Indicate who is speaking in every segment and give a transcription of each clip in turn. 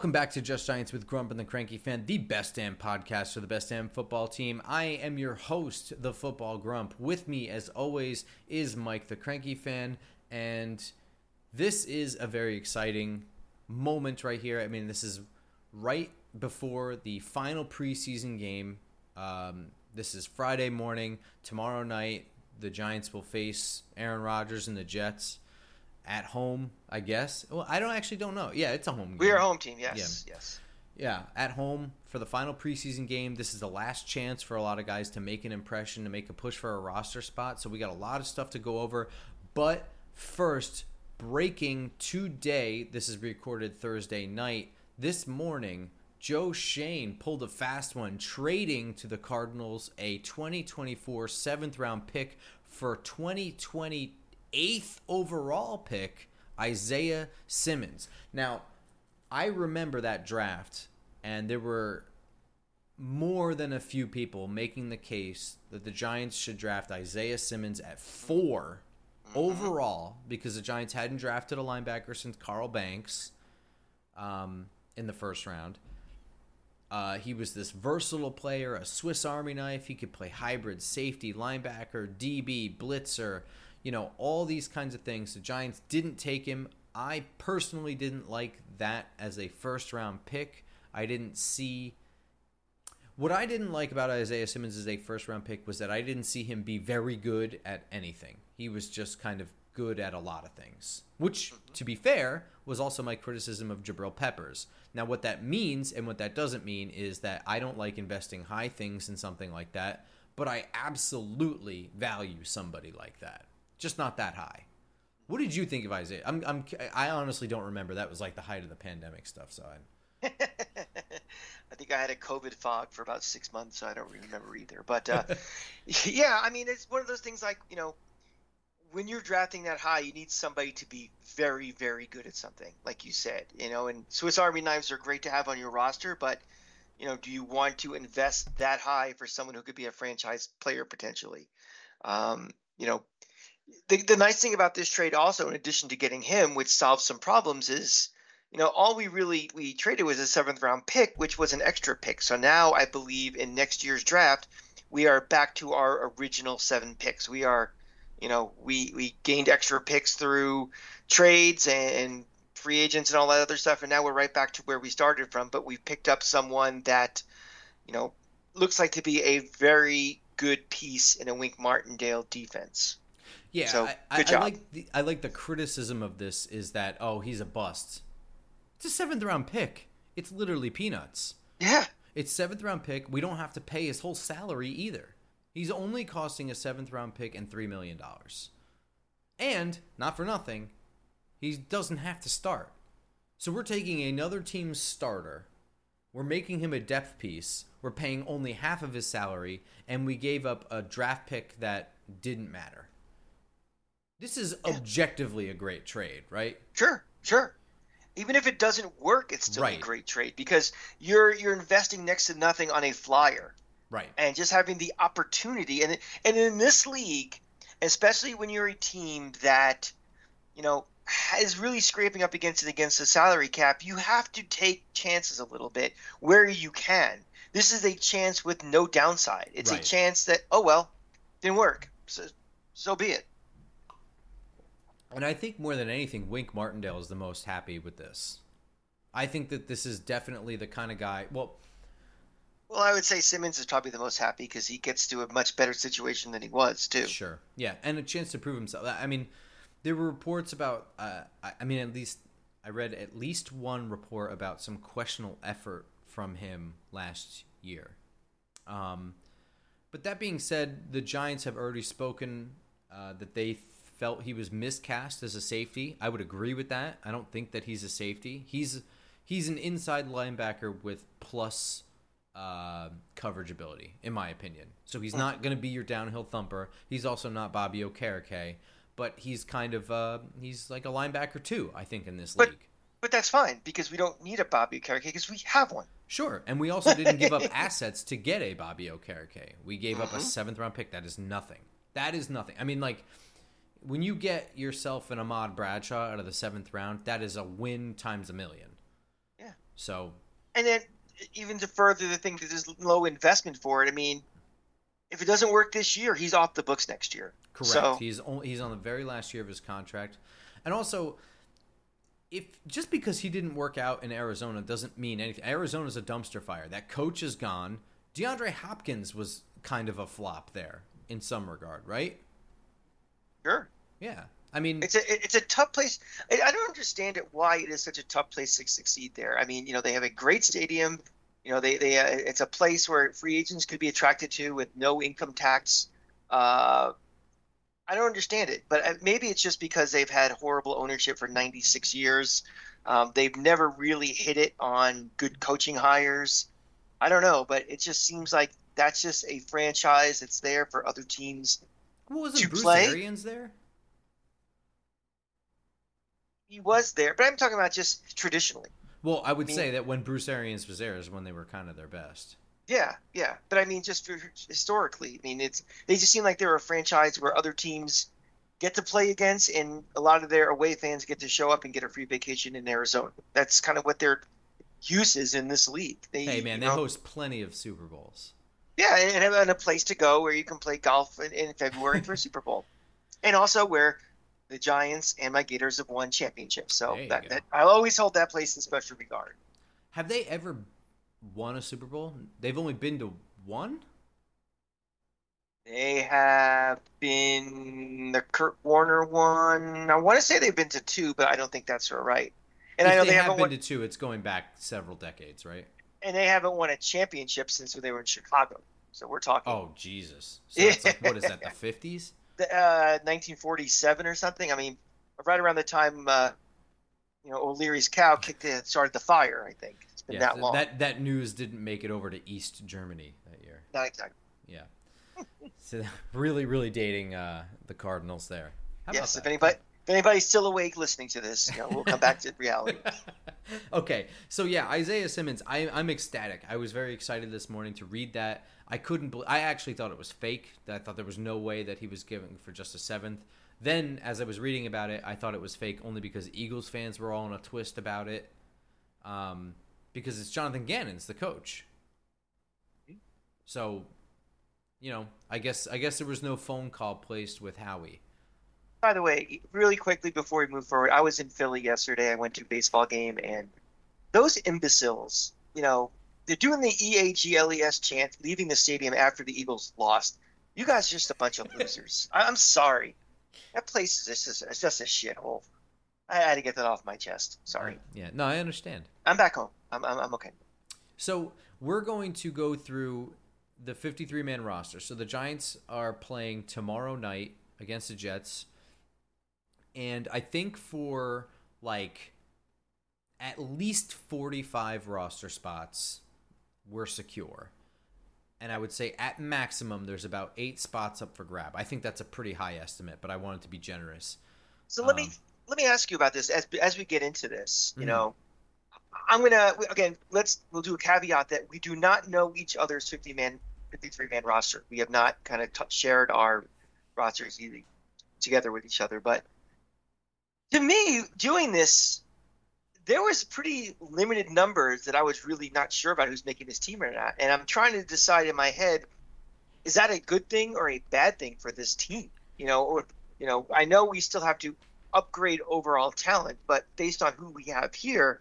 Speaker 1: Welcome back to Just Giants with Grump and the Cranky Fan, the best damn podcast for the best damn football team. I am your host, the Football Grump. With me, as always, is Mike the Cranky Fan, and this is a very exciting moment right here. I mean, this is right before the final preseason game. Um, this is Friday morning. Tomorrow night, the Giants will face Aaron Rodgers and the Jets at home, I guess. Well, I don't actually don't know. Yeah, it's a home game.
Speaker 2: We are a home team. Yes. Yeah. Yes.
Speaker 1: Yeah, at home for the final preseason game. This is the last chance for a lot of guys to make an impression, to make a push for a roster spot. So we got a lot of stuff to go over. But first, breaking today, this is recorded Thursday night. This morning, Joe Schoen pulled a fast one, trading to the Cardinals a 2024 seventh round pick for 2020 eighth overall pick, Isaiah Simmons. Now, I remember that draft, and there were more than a few people making the case that the Giants should draft Isaiah Simmons at 4 mm-hmm. overall because the Giants hadn't drafted a linebacker since Carl Banks um, in the first round. Uh, he was this versatile player, a Swiss Army knife. He could play hybrid safety, linebacker, DB, blitzer you know, all these kinds of things. The Giants didn't take him. I personally didn't like that as a first round pick. I didn't see. What I didn't like about Isaiah Simmons as a first round pick was that I didn't see him be very good at anything. He was just kind of good at a lot of things, which, to be fair, was also my criticism of Jabril Peppers. Now, what that means and what that doesn't mean is that I don't like investing high things in something like that, but I absolutely value somebody like that just not that high. What did you think of Isaiah? I'm, I'm, I honestly don't remember. That was like the height of the pandemic stuff. So I,
Speaker 2: I think I had a COVID fog for about six months, so I don't remember either. But uh, yeah, I mean, it's one of those things like you know, when you're drafting that high, you need somebody to be very, very good at something, like you said. You know, and Swiss Army knives are great to have on your roster, but you know, do you want to invest that high for someone who could be a franchise player potentially? Um, you know, the, the nice thing about this trade also in addition to getting him which solves some problems is you know all we really we traded was a seventh round pick which was an extra pick. So now i believe in next year's draft we are back to our original seven picks. We are you know we we gained extra picks through trades and free agents and all that other stuff and now we're right back to where we started from. But we've picked up someone that you know looks like to be a very good piece in a wink martindale defense
Speaker 1: yeah, so, I, good I, job. I like the I like the criticism of this is that oh he's a bust. It's a seventh round pick. It's literally peanuts.
Speaker 2: Yeah,
Speaker 1: it's seventh round pick. We don't have to pay his whole salary either. He's only costing a seventh round pick and three million dollars. And not for nothing, he doesn't have to start. So we're taking another team's starter. We're making him a depth piece. We're paying only half of his salary, and we gave up a draft pick that didn't matter. This is objectively a great trade, right?
Speaker 2: Sure, sure. Even if it doesn't work, it's still right. a great trade because you're you're investing next to nothing on a flyer,
Speaker 1: right?
Speaker 2: And just having the opportunity, and and in this league, especially when you're a team that, you know, is really scraping up against it against the salary cap, you have to take chances a little bit where you can. This is a chance with no downside. It's right. a chance that oh well, didn't work, so so be it.
Speaker 1: And I think more than anything, Wink Martindale is the most happy with this. I think that this is definitely the kind of guy. Well,
Speaker 2: well, I would say Simmons is probably the most happy because he gets to a much better situation than he was too.
Speaker 1: Sure, yeah, and a chance to prove himself. I mean, there were reports about. Uh, I mean, at least I read at least one report about some questionable effort from him last year. Um, but that being said, the Giants have already spoken uh, that they felt he was miscast as a safety. I would agree with that. I don't think that he's a safety. He's he's an inside linebacker with plus uh, coverage ability, in my opinion. So he's not going to be your downhill thumper. He's also not Bobby Okereke, but he's kind of uh, he's like a linebacker too, I think, in this
Speaker 2: But-
Speaker 1: league.
Speaker 2: But that's fine because we don't need a Bobby Okereke because we have one.
Speaker 1: Sure, and we also didn't give up assets to get a Bobby Okereke. We gave up a
Speaker 2: Mhm.
Speaker 1: seventh round pick. That is nothing. That is nothing. I mean, like when you get yourself an Ahmad Bradshaw out of the seventh round, that is a win times a million.
Speaker 2: Yeah.
Speaker 1: So
Speaker 2: And then even to further the thing that there's low investment for it, I mean, if it doesn't work this year, he's off the books next year.
Speaker 1: Correct.
Speaker 2: So-
Speaker 1: He's only, he's on the very last year of his contract, and also, if just because he didn't work out in Arizona doesn't mean anything. Arizona's a dumpster fire. That coach is gone. DeAndre Hopkins was kind of a flop there in some regard, right?
Speaker 2: Sure.
Speaker 1: Yeah. I mean,
Speaker 2: It's a it's a tough place. I don't understand it why it is such a tough place to succeed there. I mean, you know, they have a great stadium. You know, they they uh, it's a place where free agents could be attracted to with no income tax. Uh, I don't understand it, but uh, maybe it's just because they've had horrible ownership for 96 years. Um, they've never really hit it on good coaching hires. I don't know, but it just seems like that's just a franchise that's there for other teams.
Speaker 1: What was it?
Speaker 2: to
Speaker 1: Bruce
Speaker 2: play?
Speaker 1: Arians there?
Speaker 2: He was there, but I'm talking about just traditionally.
Speaker 1: Well, I would
Speaker 2: mean-
Speaker 1: say that when Bruce Arians was there is when they were kind of their best.
Speaker 2: Yeah, yeah, but I mean, just historically, I mean, it's they just seem like they're a franchise where other teams get to play against, and a lot of their away fans get to show up and get a free vacation in Arizona. That's kind of what their use is in this league. They,
Speaker 1: Hey man, they
Speaker 2: know,
Speaker 1: host plenty of Super Bowls.
Speaker 2: Yeah, and, and a place to go where you can play golf in, in February for a Super Bowl, and also where the Giants and my Gators have won championships. So that, that I'll always hold that place in special regard.
Speaker 1: Have they ever won a Super Bowl? They've only been to one.
Speaker 2: They have been the Kurt Warner one. I want to say they've been to two, but I don't think that's right. And
Speaker 1: if
Speaker 2: I know
Speaker 1: they,
Speaker 2: they,
Speaker 1: have
Speaker 2: haven't
Speaker 1: been
Speaker 2: won,
Speaker 1: to two, it's going back several decades, right?
Speaker 2: And they haven't won a championship since they were in Chicago. So we're talking
Speaker 1: Oh Jesus! So it's like what is that? The fifties?
Speaker 2: the, uh, 1947 or something. I mean, right around the time uh, you know O'Leary's cow kicked in, started the fire. I think it's been
Speaker 1: Yeah,
Speaker 2: that long.
Speaker 1: that that news didn't make it over to East Germany that year.
Speaker 2: Not exactly.
Speaker 1: Yeah. so really, really dating uh, the Cardinals there. How
Speaker 2: Yes. If anybody, if anybody's still awake listening to this, you know, we'll come back to reality.
Speaker 1: okay, so yeah, Isaiah Simmons. I, I'm ecstatic. I was very excited this morning to read that. I couldn't. bel I actually thought it was fake. That I thought there was no way that he was giving for just a seventh. Then, as I was reading about it, I thought it was fake only because Eagles fans were all in a twist about it. Um, because it's Jonathan Gannon's the coach. So, you know, I guess I guess there was no phone call placed with Howie.
Speaker 2: By the way, really quickly before we move forward, I was in Philly yesterday. I went to a baseball game, and those imbeciles, you know, they're doing the E A G L E S chant, leaving the stadium after the Eagles lost. You guys are just a bunch of losers. I'm sorry. That place is just, it's just a shithole. I had to get that off my chest. Sorry.
Speaker 1: Yeah, no, I understand.
Speaker 2: I'm back home. I'm, I'm, I'm okay.
Speaker 1: So we're going to go through the 53 man roster. So the Giants are playing tomorrow night against the Jets. And I think for like at least 45 roster spots, we're secure. And I would say at maximum, there's about eight spots up for grab. I think that's a pretty high estimate, but I wanted to be generous.
Speaker 2: So let me
Speaker 1: Um,
Speaker 2: let me ask you about this as as we get into this. You
Speaker 1: Mhm.
Speaker 2: know, I'm gonna again let's we'll do a caveat that we do not know each other's 50 man 53 man roster. We have not kind of t- shared our rosters either, together with each other. But to me, doing this, there was pretty limited numbers that I was really not sure about who's making this team or not, and I'm trying to decide in my head is that a good thing or a bad thing for this team? You know, or you know, I know we still have to upgrade overall talent, but based on who we have here,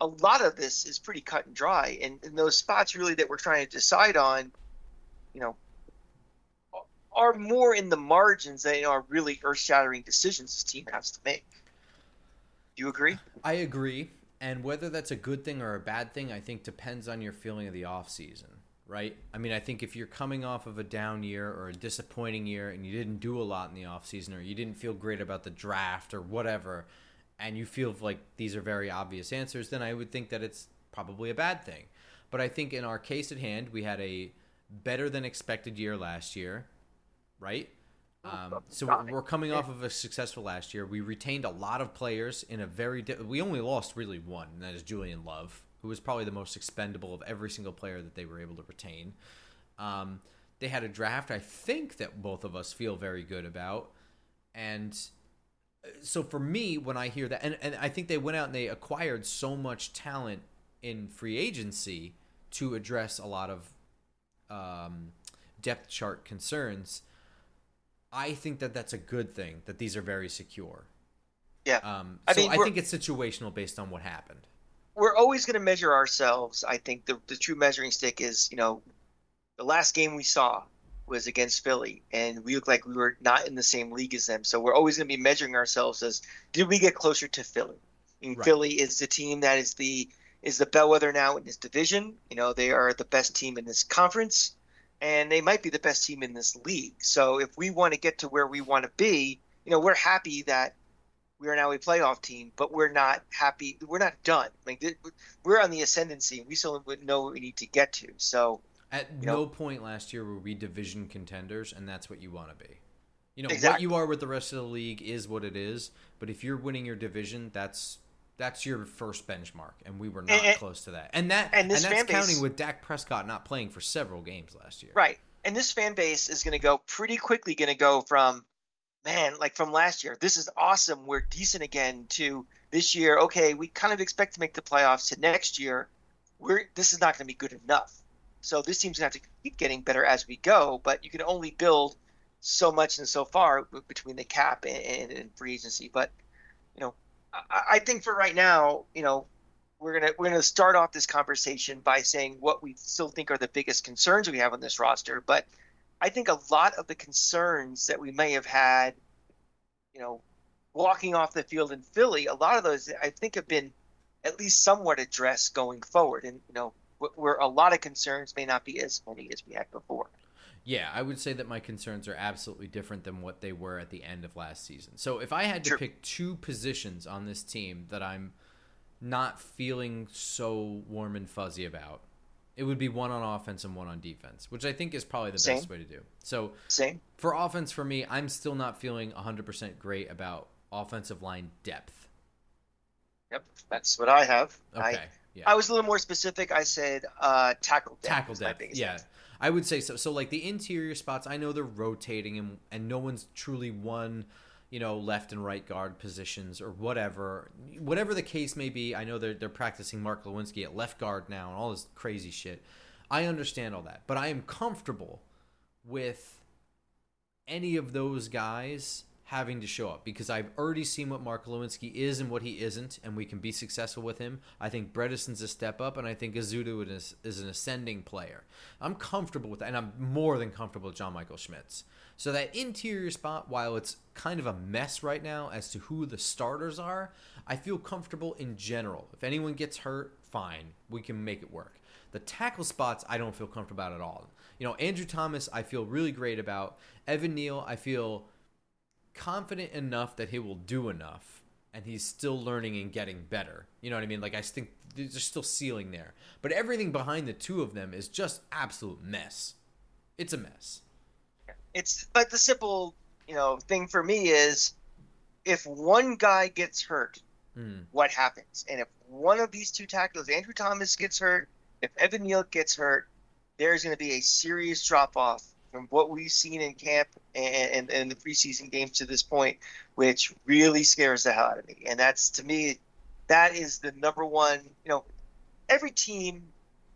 Speaker 2: a lot of this is pretty cut and dry. And, and those spots really that we're trying to decide on, you know, are more in the margins than are really earth-shattering decisions this team has to make. Do you agree?
Speaker 1: I agree. And whether that's a good thing or a bad thing, I think depends on your feeling of the off season, right? I mean, I think if you're coming off of a down year or a disappointing year and you didn't do a lot in the off season or you didn't feel great about the draft or whatever, and you feel like these are very obvious answers, then I would think that it's probably a bad thing. But I think in our case at hand, we had a better than expected year last year, right? Um, so we're, we're coming off of a successful last year. We retained a lot of players in a very. Di- we only lost really one, and that is Julian Love, who was probably the most expendable of every single player that they were able to retain. Um, they had a draft, I think, that both of us feel very good about, and uh, so for me, when I hear that, and, and I think they went out and they acquired so much talent in free agency to address a lot of um, depth chart concerns. I think that that's a good thing that these are very secure.
Speaker 2: Yeah.
Speaker 1: Um,
Speaker 2: I mean,
Speaker 1: I think it's situational based on what happened.
Speaker 2: we're always going to measure ourselves. I think the the true measuring stick is, you know, the last game we saw was against Philly, and we looked like we were not in the same league as them. So we're always going to be measuring ourselves as did we get closer to Philly? I mean,
Speaker 1: Right.
Speaker 2: Philly is the team that is the is the bellwether now in this division. You know, they are the best team in this conference, and they might be the best team in this league. So if we want to get to where we want to be, you know, we're happy that we are now a playoff team, but we're not happy. We're not done. Like we're on the ascendancy. We still wouldn't know what we need to get to. So
Speaker 1: At no
Speaker 2: know-
Speaker 1: point last year were we division contenders, and that's what you want to be. You know what you are with the rest of the league is what it is. But if you're winning your division, that's that's your first benchmark, and we were not
Speaker 2: And-
Speaker 1: close to that. And that
Speaker 2: and
Speaker 1: and, that's
Speaker 2: fan base-
Speaker 1: counting with Dak Prescott not playing for several games last year.
Speaker 2: right, and this fan base is going to go pretty quickly. Going to go from man, like from last year, this is awesome. We're decent again. To this year, okay, we kind of expect to make the playoffs. To next year, we're this is not going to be good enough. So this team's going to have to keep getting better as we go. But you can only build so much and so far between the cap and, and, and free agency. But you know, I, think for right now, you know, we're gonna we're gonna start off this conversation by saying what we still think are the biggest concerns we have on this roster. But I think a lot of the concerns that we may have had, you know, walking off the field in Philly, a lot of those I think have been at least somewhat addressed going forward. And you know, where a lot of concerns may not be as many as we had before.
Speaker 1: Yeah, I would say that my concerns are absolutely different than what they were at the end of last season. So if I had to
Speaker 2: Sure.
Speaker 1: pick two positions on this team that I'm not feeling so warm and fuzzy about, it would be one on offense and one on defense, which I think is probably the
Speaker 2: Same.
Speaker 1: best way to do. So
Speaker 2: Same.
Speaker 1: for offense, for me, I'm still not feeling 100% great about offensive line depth.
Speaker 2: Yep, that's what I have.
Speaker 1: Okay.
Speaker 2: I,
Speaker 1: yeah.
Speaker 2: I was a little more specific. I said uh, tackle depth.
Speaker 1: tackle depth. Yeah,
Speaker 2: concern.
Speaker 1: I would say so. So like the interior spots, I know they're rotating and and no one's truly won, you know, left and right guard positions or whatever. Whatever the case may be, I know they're they're practicing Mark Glowinski at left guard now and all this crazy shit. I understand all that, but I am comfortable with any of those guys having to show up because I've already seen what Mark Glowinski is and what he isn't, and we can be successful with him. I think Bredeson's a step up, and I think Ezeudu is, is an ascending player. I'm comfortable with that, and I'm more than comfortable with John Michael Schmitz. So that interior spot, while it's kind of a mess right now as to who the starters are, I feel comfortable in general. If anyone gets hurt, fine, we can make it work. The tackle spots, I don't feel comfortable about at all. You know, Andrew Thomas, I feel really great about. Evan Neal, I feel confident enough that he will do enough and he's still learning and getting better. You know what I mean? Like I think there's still ceiling there. But everything behind the two of them is just absolute mess. It's a mess.
Speaker 2: It's but the simple, you know, thing for me is if one guy gets hurt,
Speaker 1: Mm.
Speaker 2: what happens? And if one of these two tackles, Andrew Thomas gets hurt, if Evan Neal gets hurt, there's going to be a serious drop off from what we've seen in camp and, and, and the preseason games to this point, which really scares the hell out of me. And that's to me, that is the number one. You know, every team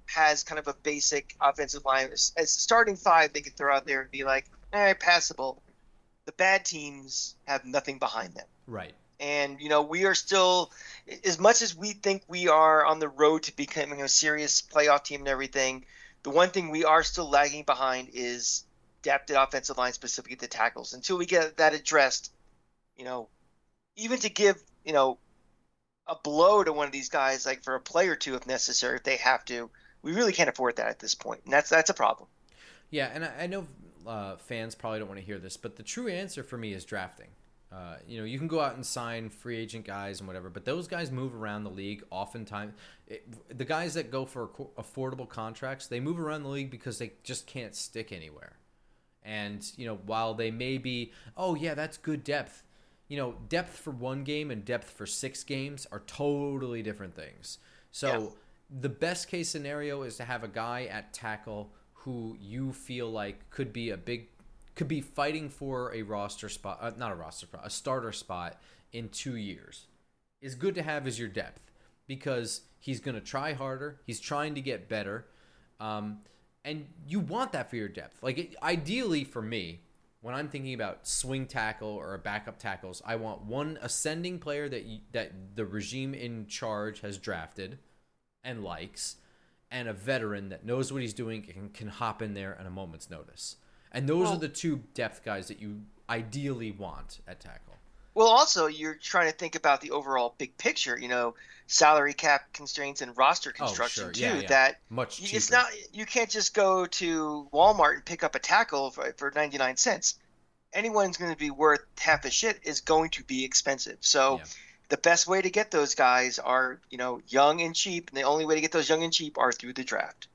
Speaker 2: has kind of a basic offensive line as, starting five they can throw out there and be like, all right, passable. The bad teams have nothing behind them.
Speaker 1: Right.
Speaker 2: And you know, we are still, as much as we think we are on the road to becoming a serious playoff team and everything. The one thing we are still lagging behind is depth at offensive line, specifically the tackles. Until we get that addressed, you know, even to give you know a blow to one of these guys, like for a play or two if necessary, if they have to, we really can't afford that at this point. and that's that's a problem.
Speaker 1: Yeah, and I, I know uh, fans probably don't want to hear this, but the true answer for me is drafting. Uh, you know, you can go out and sign free agent guys and whatever, but those guys move around the league oftentimes. It, the guys that go for affordable contracts, they move around the league because they just can't stick anywhere. And, you know, while they may be, oh, yeah, that's good depth, you know, depth for one game and depth for six games are totally different things. So yeah. the best case scenario is to have a guy at tackle who you feel like could be a big could be fighting for a roster spot, uh, not a roster spot, a starter spot in two years, is good to have as your depth because he's going to try harder. He's trying to get better. Um, and you want that for your depth. Like, it, ideally for me, when I'm thinking about swing tackle or backup tackles, I want one ascending player that you, that the regime in charge has drafted and likes, and a veteran that knows what he's doing and can hop in there at a moment's notice. And those well, are the two depth guys that you ideally want at tackle.
Speaker 2: Well, also you're trying to think about the overall big picture. You know, salary cap constraints and roster construction oh, sure. too. Yeah, yeah. That
Speaker 1: much cheaper.
Speaker 2: it's not. You can't just go to Walmart and pick up a tackle for, for 99 cents. Anyone's going to be worth half a shit is going to be expensive. So. Yeah. The best way to get those guys are, you know, young and cheap, and the only way to get those young and cheap are through the draft.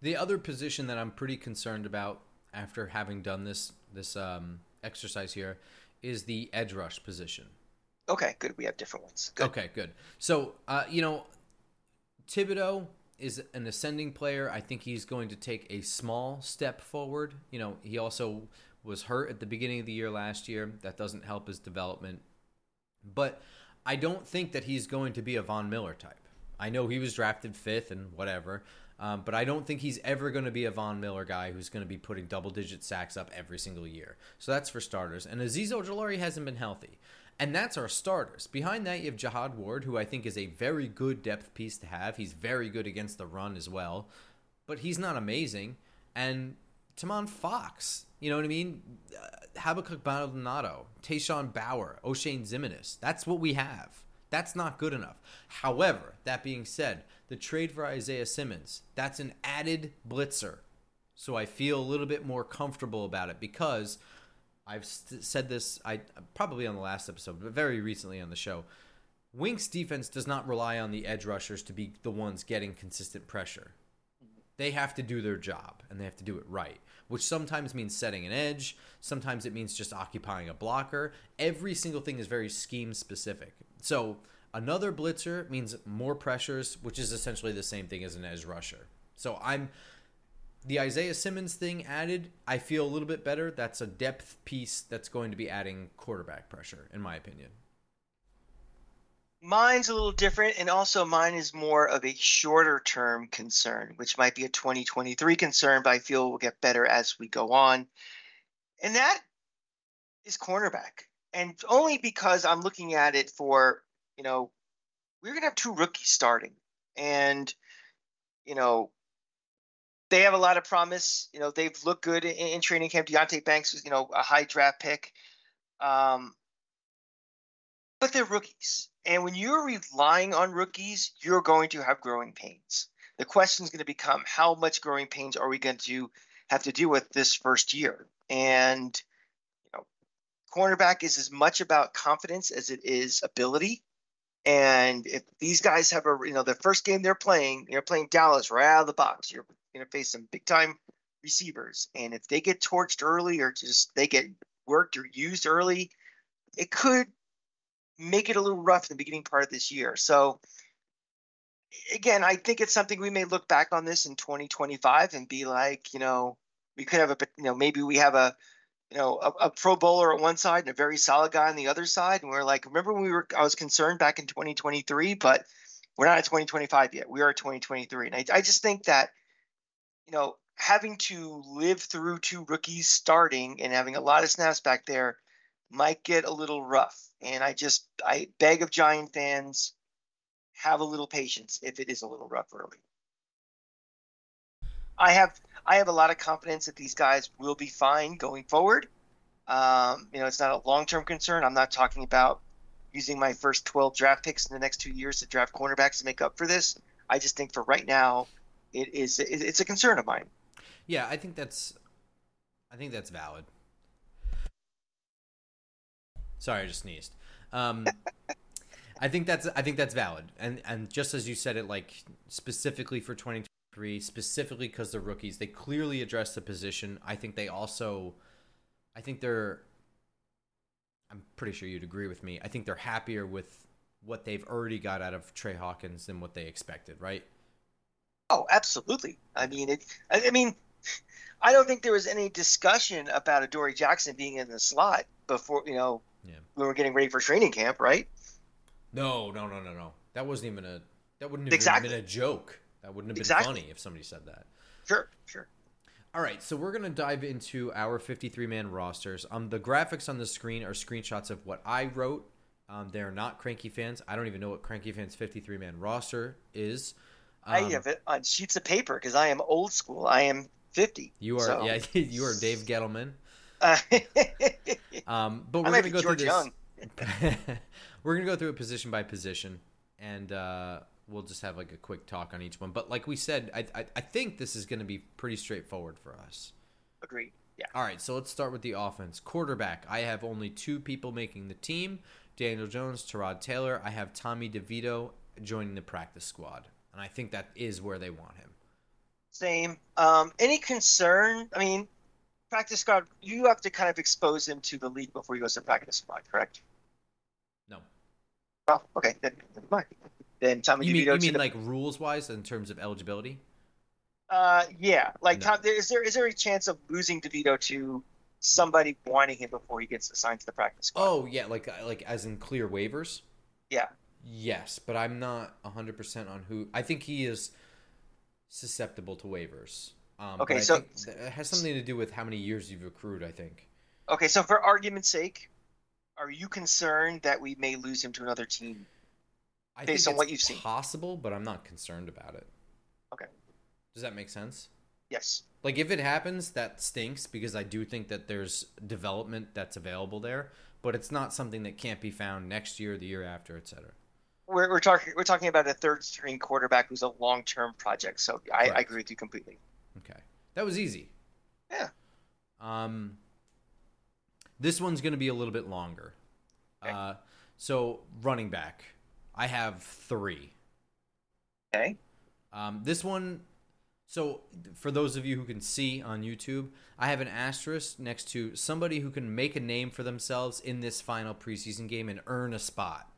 Speaker 1: The other position that I'm pretty concerned about after having done this this um, exercise here is the edge rush position.
Speaker 2: Okay, good. We have different ones. Good.
Speaker 1: Okay, good. So, uh, you know, Thibodeaux is an ascending player. I think he's going to take a small step forward. You know, he also was hurt at the beginning of the year last year. That doesn't help his development. But I don't think that he's going to be a Von Miller type. I know he was drafted fifth and whatever, um, but I don't think he's ever going to be a Von Miller guy who's going to be putting double digit sacks up every single year. So that's for starters. And Azeez Ojulari hasn't been healthy. And that's our starters. Behind that, you have Jihad Ward, who I think is a very good depth piece to have. He's very good against the run as well, but he's not amazing. And Tomon Fox, you know what I mean? Uh, Habakkuk Baldonado, Tashawn Bower, Oshane Ximines. That's what we have. That's not good enough. However, that being said, the trade for Isaiah Simmons, that's an added blitzer. So I feel a little bit more comfortable about it because I've st- said this I probably on the last episode, but very recently on the show. Wink's defense does not rely on the edge rushers to be the ones getting consistent pressure. They have to do their job and they have to do it right, which sometimes means setting an edge, sometimes it means just occupying a blocker. Every single thing is very scheme specific. So another blitzer means more pressures, which is essentially the same thing as an edge rusher. So I'm the Isaiah Simmons thing added. I feel a little bit better. That's a depth piece that's going to be adding quarterback pressure, in my opinion.
Speaker 2: Mine's a little different, and also mine is more of a shorter term concern, which might be a 2023 concern, but I feel will get better as we go on. And that is cornerback and only because I'm looking at it for, you know, we're going to have two rookies starting. And, you know, they have a lot of promise. You know, they've looked good in, in training camp. Deonte Banks was, you know, a high draft pick. Um, but they're rookies. And when you're relying on rookies, you're going to have growing pains. The question is going to become how much growing pains are we going to have to deal with this first year? And you know, cornerback is as much about confidence as it is ability. And if these guys have a, you know, the first game they're playing, they're playing Dallas right out of the box. You're going to face some big time receivers. And if they get torched early or just they get worked or used early, it could make it a little rough in the beginning part of this year. So, again, I think it's something we may look back on this in 2025 and be like, you know, we could have a, you know, maybe we have a, you know, a, a, pro bowler at one side and a very solid guy on the other side. And we are like, remember when we were, I was concerned back in 2023, but we're not at 2025 yet. We are at 2023. And I, I just think that, you know, having to live through two rookies starting and having a lot of snaps back there might get a little rough. And I just, I beg of Giant fans, have a little patience if it is a little rough early. I have I have a lot of confidence that these guys will be fine going forward. Um, you know, it's not a long term concern. I'm not talking about using my first 12 draft picks in the next two years to draft cornerbacks to make up for this. I just think for right now, it is it's a concern of mine.
Speaker 1: Yeah, I think that's I think that's valid. Sorry, I just sneezed. Um, I think that's I think that's valid, and and just as you said it, like specifically for 2023, specifically because they're rookies, they clearly address the position. I think they also, I think they're. I'm pretty sure you'd agree with me. I think they're happier with what they've already got out of Trey Hawkins than what they expected, right?
Speaker 2: Oh, absolutely. I mean, it. I, I mean, I don't think there was any discussion about Adoree Jackson being in the slot before you know
Speaker 1: Yeah.
Speaker 2: we were getting ready for training camp, right?
Speaker 1: No, no, no, no, no. That wasn't even a. That wouldn't have
Speaker 2: Exactly.
Speaker 1: been a joke. That wouldn't have been
Speaker 2: Exactly.
Speaker 1: funny if somebody said that.
Speaker 2: Sure, sure.
Speaker 1: All right, so we're gonna dive into our 53 man rosters. Um, the graphics on the screen are screenshots of what I wrote. Um, they're not Cranky Fans. I don't even know what Cranky Fans 53 man roster is.
Speaker 2: I
Speaker 1: Um,
Speaker 2: have it on sheets of paper because I am old school. I am fifty.
Speaker 1: You are,
Speaker 2: so-
Speaker 1: yeah, you are Dave Gettleman.
Speaker 2: Uh,
Speaker 1: Um, but we're gonna go
Speaker 2: George
Speaker 1: through
Speaker 2: Young.
Speaker 1: this. we're gonna go through it position by position, and uh, we'll just have like a quick talk on each one. But like we said, I I, I think this is gonna be pretty straightforward for us.
Speaker 2: Agreed. Yeah.
Speaker 1: All right, so let's start with the offense. Quarterback, I have only two people making the team Daniel Jones, Tyrod Taylor. I have Tommy DeVito joining the practice squad. And I think that is where they want him.
Speaker 2: Same. Um, any concern? I mean, practice squad. You have to kind of expose him to the league before he goes to practice squad, correct?
Speaker 1: No.
Speaker 2: Well, okay, then never mind. Then Tommy
Speaker 1: You mean,
Speaker 2: DeVito
Speaker 1: you
Speaker 2: to
Speaker 1: mean
Speaker 2: the-
Speaker 1: like rules wise in terms of eligibility?
Speaker 2: Uh, yeah. Like,
Speaker 1: No.
Speaker 2: Tom, is there is there a chance of losing DeVito to somebody wanting him before he gets assigned to the practice squad?
Speaker 1: Oh, yeah, like like as in clear waivers?
Speaker 2: Yeah.
Speaker 1: Yes, but I'm not 100% on who. I think he is susceptible to waivers. Um,
Speaker 2: Okay, so-
Speaker 1: it has something to do with how many years you've accrued, I think.
Speaker 2: Okay, so for argument's sake, are you concerned that we may lose him to another team?
Speaker 1: I
Speaker 2: Based on what you've seen.
Speaker 1: possible, but I'm not concerned about it.
Speaker 2: Okay.
Speaker 1: Does that make sense?
Speaker 2: Yes.
Speaker 1: Like if it happens, that stinks because I do think that there's development that's available there, but it's not something that can't be found next year, the year after, etc.
Speaker 2: We're, we're talking we're talking about a third string quarterback who's a long term project. So I, I agree with you completely.
Speaker 1: Okay, that was easy.
Speaker 2: Yeah.
Speaker 1: Um, this one's going to be a little bit longer.
Speaker 2: Okay.
Speaker 1: Uh, so running back, I have three.
Speaker 2: Okay.
Speaker 1: Um, this one, so for those of you who can see on YouTube, I have an asterisk next to somebody who can make a name for themselves in this final preseason game and earn a spot.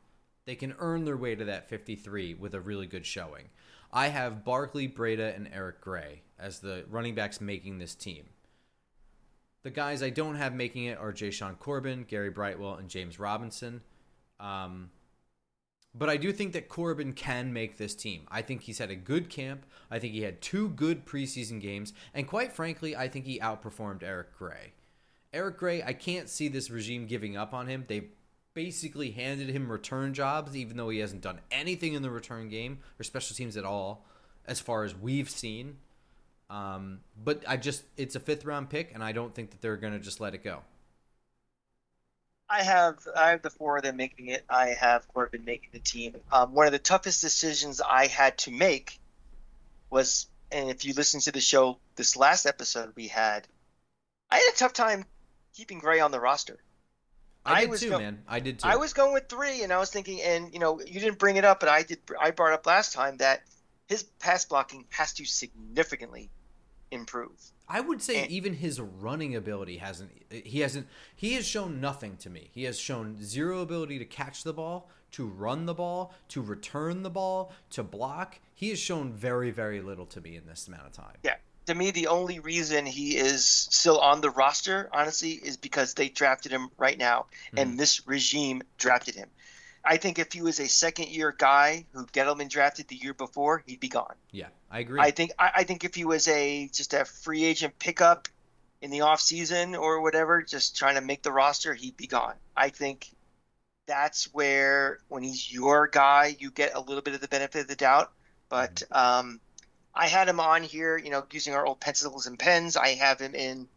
Speaker 1: They can earn their way to that 53 with a really good showing. I have Barkley, Breida, and Eric Gray as the running backs making this team. The guys I don't have making it are Jashaun Corbin, Gary Brightwell, and James Robinson. Um, but I do think that Corbin can make this team. I think he's had a good camp. I think he had two good preseason games. And quite frankly, I think he outperformed Eric Gray. Eric Gray, I can't see this regime giving up on him. They basically handed him return jobs, even though he hasn't done anything in the return game or special teams at all, as far as we've seen. Um, but I just, it's a fifth round pick, and I don't think that they're going to just let it go.
Speaker 2: I have I have the four of them making it. I have Corbin making the team. Um, one of the toughest decisions I had to make was, and if you listen to the show, this last episode we had, I had a tough time keeping Gray on the roster.
Speaker 1: I,
Speaker 2: I
Speaker 1: did
Speaker 2: was
Speaker 1: too,
Speaker 2: go-
Speaker 1: man. I did too.
Speaker 2: I was going with three, and I was thinking, and you know, you didn't bring it up, but I did. I brought up last time that his pass blocking has to significantly improve.
Speaker 1: I would say
Speaker 2: And-
Speaker 1: even his running ability hasn't. He hasn't. He has shown nothing to me. He has shown zero ability to catch the ball, to run the ball, to return the ball, to block. He has shown very, very little to me in this amount of time.
Speaker 2: Yeah. To me, the only reason he is still on the roster, honestly, is because they drafted him right now, and mm. this regime drafted him. I think if he was a second year guy who Gettleman drafted the year before, he'd be gone.
Speaker 1: Yeah, I agree.
Speaker 2: I think I, I think if he was a just a free agent pickup in the off season or whatever, just trying to make the roster, he'd be gone. I think that's where when he's your guy, you get a little bit of the benefit of the doubt. But um, I had him on here, you know, using our old pencils and pens. I have him in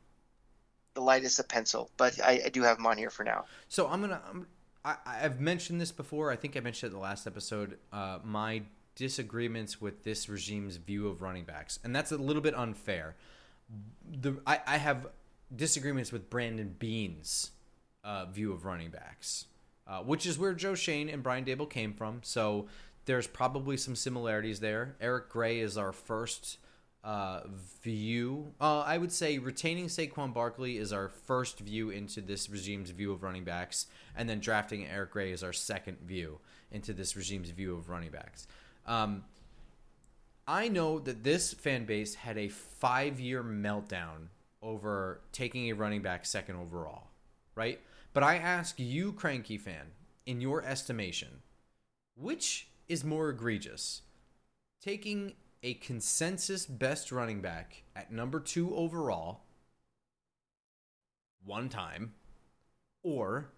Speaker 2: the lightest of pencil, but I, I do have him on here for now.
Speaker 1: So I'm gonna. I'm, I, I've mentioned this before. I think I mentioned it in the last episode. Uh, my disagreements with this regime's view of running backs, and that's a little bit unfair. The I, I have disagreements with Brandon Beane's uh, view of running backs, uh, which is where Joe Schoen and Brian Daboll came from. So there's probably some similarities there. Eric Gray is our first uh, view. Uh, I would say retaining Saquon Barkley is our first view into this regime's view of running backs, and then drafting Eric Gray is our second view into this regime's view of running backs. Um, I know that this fan base had a five year meltdown over taking a running back second overall, right? But I ask you, cranky fan, in your estimation, which is more egregious? Taking a consensus best running back at number two overall one time, or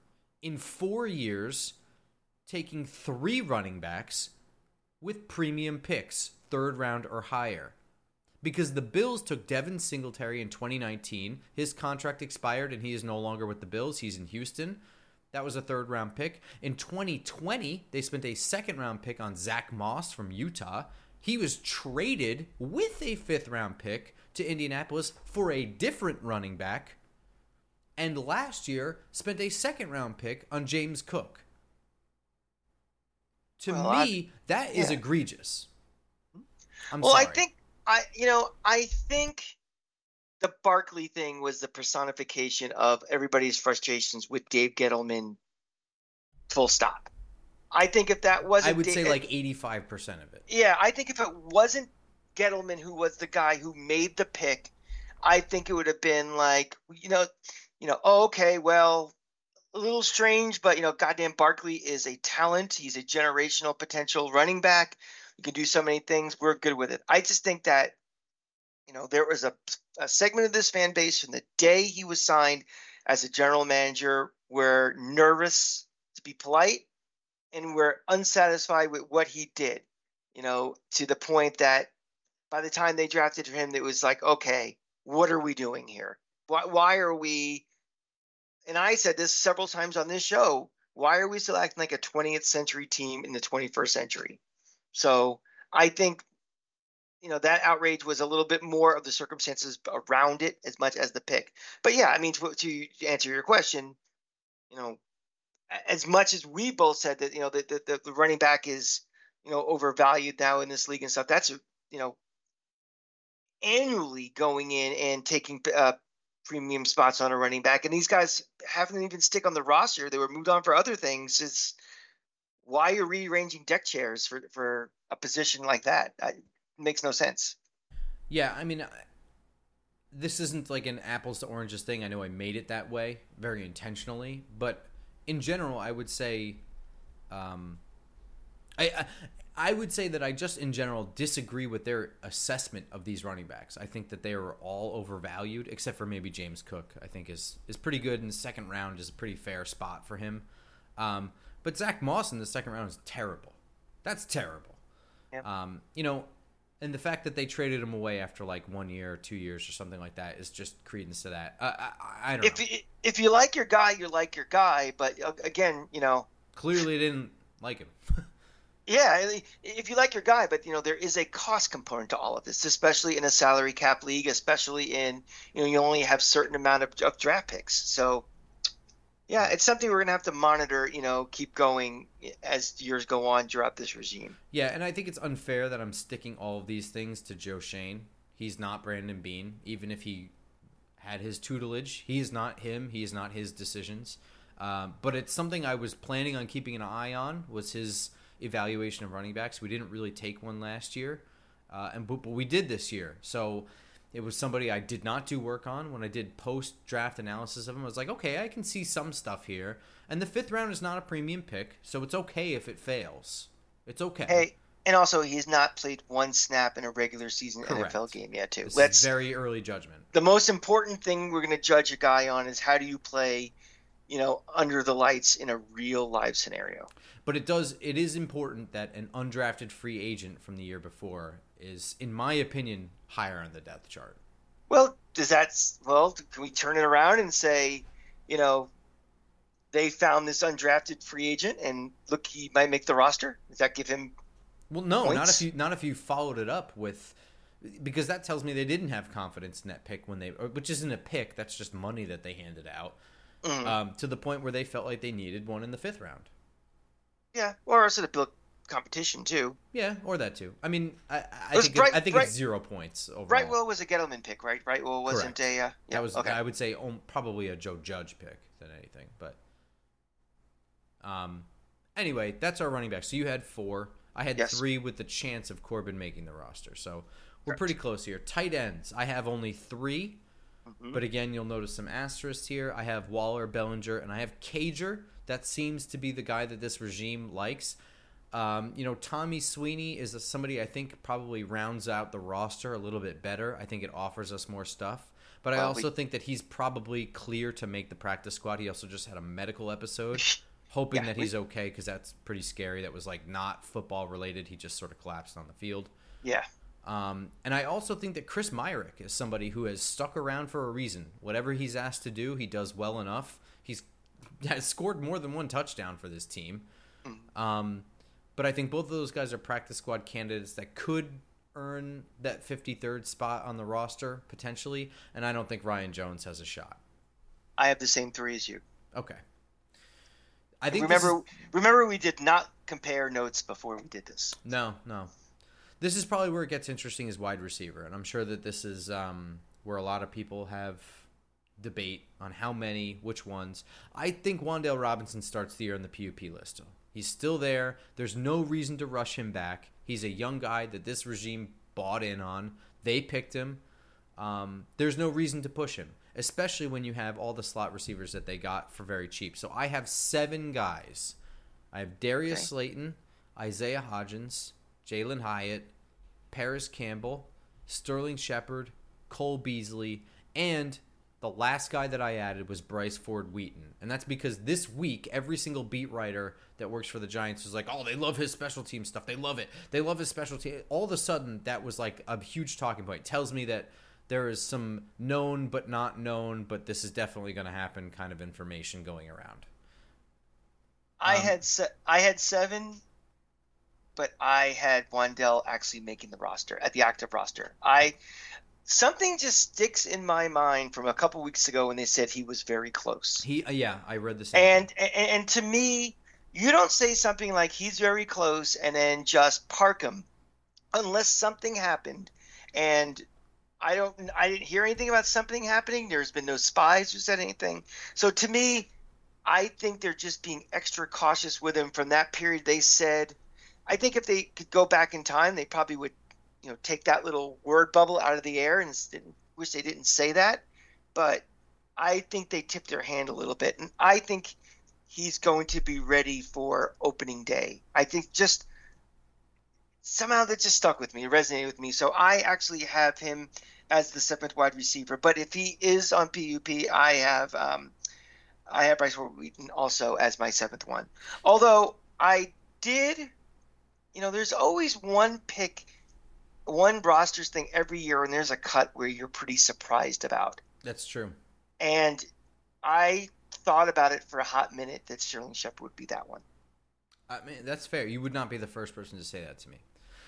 Speaker 1: in four years, taking three running backs with premium picks, third round or higher. Because the Bills took Devin Singletary in 2019. His contract expired and he is no longer with the Bills. He's in Houston. That was a third round pick. In 2020, they spent a second round pick on Zach Moss from Utah. He was traded with a fifth round pick to Indianapolis for a different running back. And last year, spent a second round pick on James Cook. To
Speaker 2: Well,
Speaker 1: me,
Speaker 2: I-
Speaker 1: that is
Speaker 2: yeah.
Speaker 1: egregious. I'm
Speaker 2: well,
Speaker 1: sorry.
Speaker 2: I think I, you know, I think the Barkley thing was the personification of everybody's frustrations with Dave Gettleman. Full stop. I think if that wasn't,
Speaker 1: I would say like 85% of it.
Speaker 2: yeah, I think if it wasn't Gettleman who was the guy who made the pick, I think it would have been like, you know, you know, oh, okay, well, a little strange, but you know, goddamn, Barkley is a talent. He's a generational potential running back. You can do so many things. We're good with it. I just think that, you know, there was a, a segment of this fan base from the day he was signed as a general manager were nervous, to be polite, and were unsatisfied with what he did. You know, to the point that by the time they drafted him, it was like, okay, what are we doing here? Why, why are we? And I said this several times on this show. Why are we still acting like a 20th century team in the 21st century? So I think, you know, that outrage was a little bit more of the circumstances around it as much as the pick. But yeah, I mean, to, to answer your question, you know, as much as we both said that, you know, the, the, the- running back is, you know, overvalued now in this league and stuff, that's, you know, annually going in and taking uh, premium spots on a running back. And these guys haven't even stick on the roster. They were moved on for other things. It's why you're rearranging deck chairs for, for a position like that. It makes no sense.
Speaker 1: Yeah, I mean, this isn't like an apples to oranges thing. I know I made it that way very intentionally, but in general, I would say, um, I, I I would say that I just in general disagree with their assessment of these running backs. I think that they are all overvalued, except for maybe James Cook. I think is is pretty good in the second round is a pretty fair spot for him. Um, but Zach Moss in the second round is terrible. That's terrible.
Speaker 2: Yep.
Speaker 1: Um, you know, and the fact that they traded him away after like one year or two years or something like that is just credence to that. Uh, I, I don't
Speaker 2: If
Speaker 1: know.
Speaker 2: you, if you like your guy, you like your guy. But uh, again, you know,
Speaker 1: Clearly, didn't like him.
Speaker 2: Yeah, if you like your guy, but you know there is a cost component to all of this, especially in a salary cap league, especially in you know you only have certain amount of, of draft picks. So yeah, it's something we're gonna have to monitor. You know, keep going as years go on throughout this regime.
Speaker 1: Yeah, and I think it's unfair that I'm sticking all of these things to Joe Schoen. He's not Brandon Beane, even if he had his tutelage. He is not him. He is not his decisions. Um, but it's something I was planning on keeping an eye on. Was his evaluation of running backs? We didn't really take one last year, uh, and but, but we did this year. So it was somebody I did not do work on when I did post draft analysis of him. I was like, okay, I can see some stuff here. And the fifth round is not a premium pick, so it's okay if it fails. It's okay.
Speaker 2: Hey, and also he's not played one snap in a regular season
Speaker 1: Correct.
Speaker 2: NFL game yet. Too.
Speaker 1: This
Speaker 2: Let's
Speaker 1: is very early judgment.
Speaker 2: the most important thing we're going to judge a guy on is how do you play, you know, under the lights in a real live scenario.
Speaker 1: But it does it is important that an undrafted free agent from the year before is, in my opinion, higher on the depth chart.
Speaker 2: Well, does that well? Can we turn it around and say, you know, they found this undrafted free agent and look, he might make the roster? Does that give him?
Speaker 1: Well, no, not if you not if you followed it up with because that tells me they didn't have confidence in that pick when they which isn't a pick, that's just money that they handed out.
Speaker 2: Mhm.
Speaker 1: um, to the point where they felt like they needed one in the fifth round.
Speaker 2: yeah, or also to build competition too.
Speaker 1: Yeah, or that too. I mean, I, I think
Speaker 2: Bright-
Speaker 1: it, I think
Speaker 2: Bright-
Speaker 1: it's zero points overall.
Speaker 2: Brightwell was a Gettleman pick, right? Brightwell wasn't
Speaker 1: Correct.
Speaker 2: a. Uh, yeah,
Speaker 1: that was
Speaker 2: okay.
Speaker 1: I would say um, probably a Joe Judge pick than anything, but um, anyway, that's our running back. So you had four. I had
Speaker 2: Yes.
Speaker 1: three with the chance of Corbin making the roster. So we're pretty close here. Tight ends, I have only 3
Speaker 2: Mhm.
Speaker 1: but again, you'll notice some asterisks here. I have Waller, Bellinger, and I have Cager. That seems to be the guy that this regime likes. Um, you know, Tommy Sweeney is somebody I think probably rounds out the roster a little bit better. I think it offers us more stuff. But I
Speaker 2: Well,
Speaker 1: also think that he's probably clear to make the practice squad. He also just had a medical episode, hoping
Speaker 2: Yeah,
Speaker 1: that
Speaker 2: we-
Speaker 1: he's okay because that's pretty scary. That was like not football related. He just sort of collapsed on the field.
Speaker 2: Yeah.
Speaker 1: Um, and I also think that Chris Myarick is somebody who has stuck around for a reason. Whatever he's asked to do, he does well enough. He's has scored more than one touchdown for this team. Um, but I think both of those guys are practice squad candidates that could earn that 53rd spot on the roster potentially. And I don't think Ryan Jones has a shot.
Speaker 2: I have the same three as you.
Speaker 1: Okay. I think
Speaker 2: remember,
Speaker 1: is-
Speaker 2: remember, we did not compare notes before we did this.
Speaker 1: No, no. This is probably where it gets interesting as wide receiver, and I'm sure that this is um, where a lot of people have debate on how many, which ones. I think Wan'Dale Robinson starts the year on the PUP list. He's still there. There's no reason to rush him back. He's a young guy that this regime bought in on. They picked him. Um, there's no reason to push him, especially when you have all the slot receivers that they got for very cheap. So I have seven guys. I have Darius
Speaker 2: Okay.
Speaker 1: Slayton, Isaiah Hodgins, Jalin Hyatt, Parris Campbell, Sterling Shepard, Cole Beasley, and the last guy that I added was Bryce Ford Wheaton. And that's because this week, every single beat writer that works for the Giants was like, oh, they love his special team stuff. They love it. They love his special team. All of a sudden, that was like a huge talking point. Tells me that there is some known but not known, but this is definitely going to happen kind of information going around.
Speaker 2: I
Speaker 1: Um,
Speaker 2: had se- I had seven, but I had Wan'Dale actually making the roster at the active roster. I something just sticks in my mind from a couple weeks ago when they said he was very close.
Speaker 1: He, uh, yeah, I read the same.
Speaker 2: And, and and to me, you don't say something like he's very close and then just park him, unless something happened. And I don't, I didn't hear anything about something happening. There's been no spies who said anything. So to me, I think they're just being extra cautious with him from that period. They said, I think if they could go back in time, they probably would, you know, take that little word bubble out of the air and wish they didn't say that. But I think they tipped their hand a little bit, and I think he's going to be ready for opening day. I think just somehow that just stuck with me, resonated with me. So I actually have him as the seventh wide receiver. But if he is on PUP, I have um, I have Bryce Wheaton also as my seventh one. Although I did, you know, there's always one pick, one rosters thing every year, and there's a cut where you're pretty surprised about.
Speaker 1: That's true.
Speaker 2: And I thought about it for a hot minute that Sterling Shepard would be that one.
Speaker 1: I mean, that's fair. You would not be the first person to say that to me.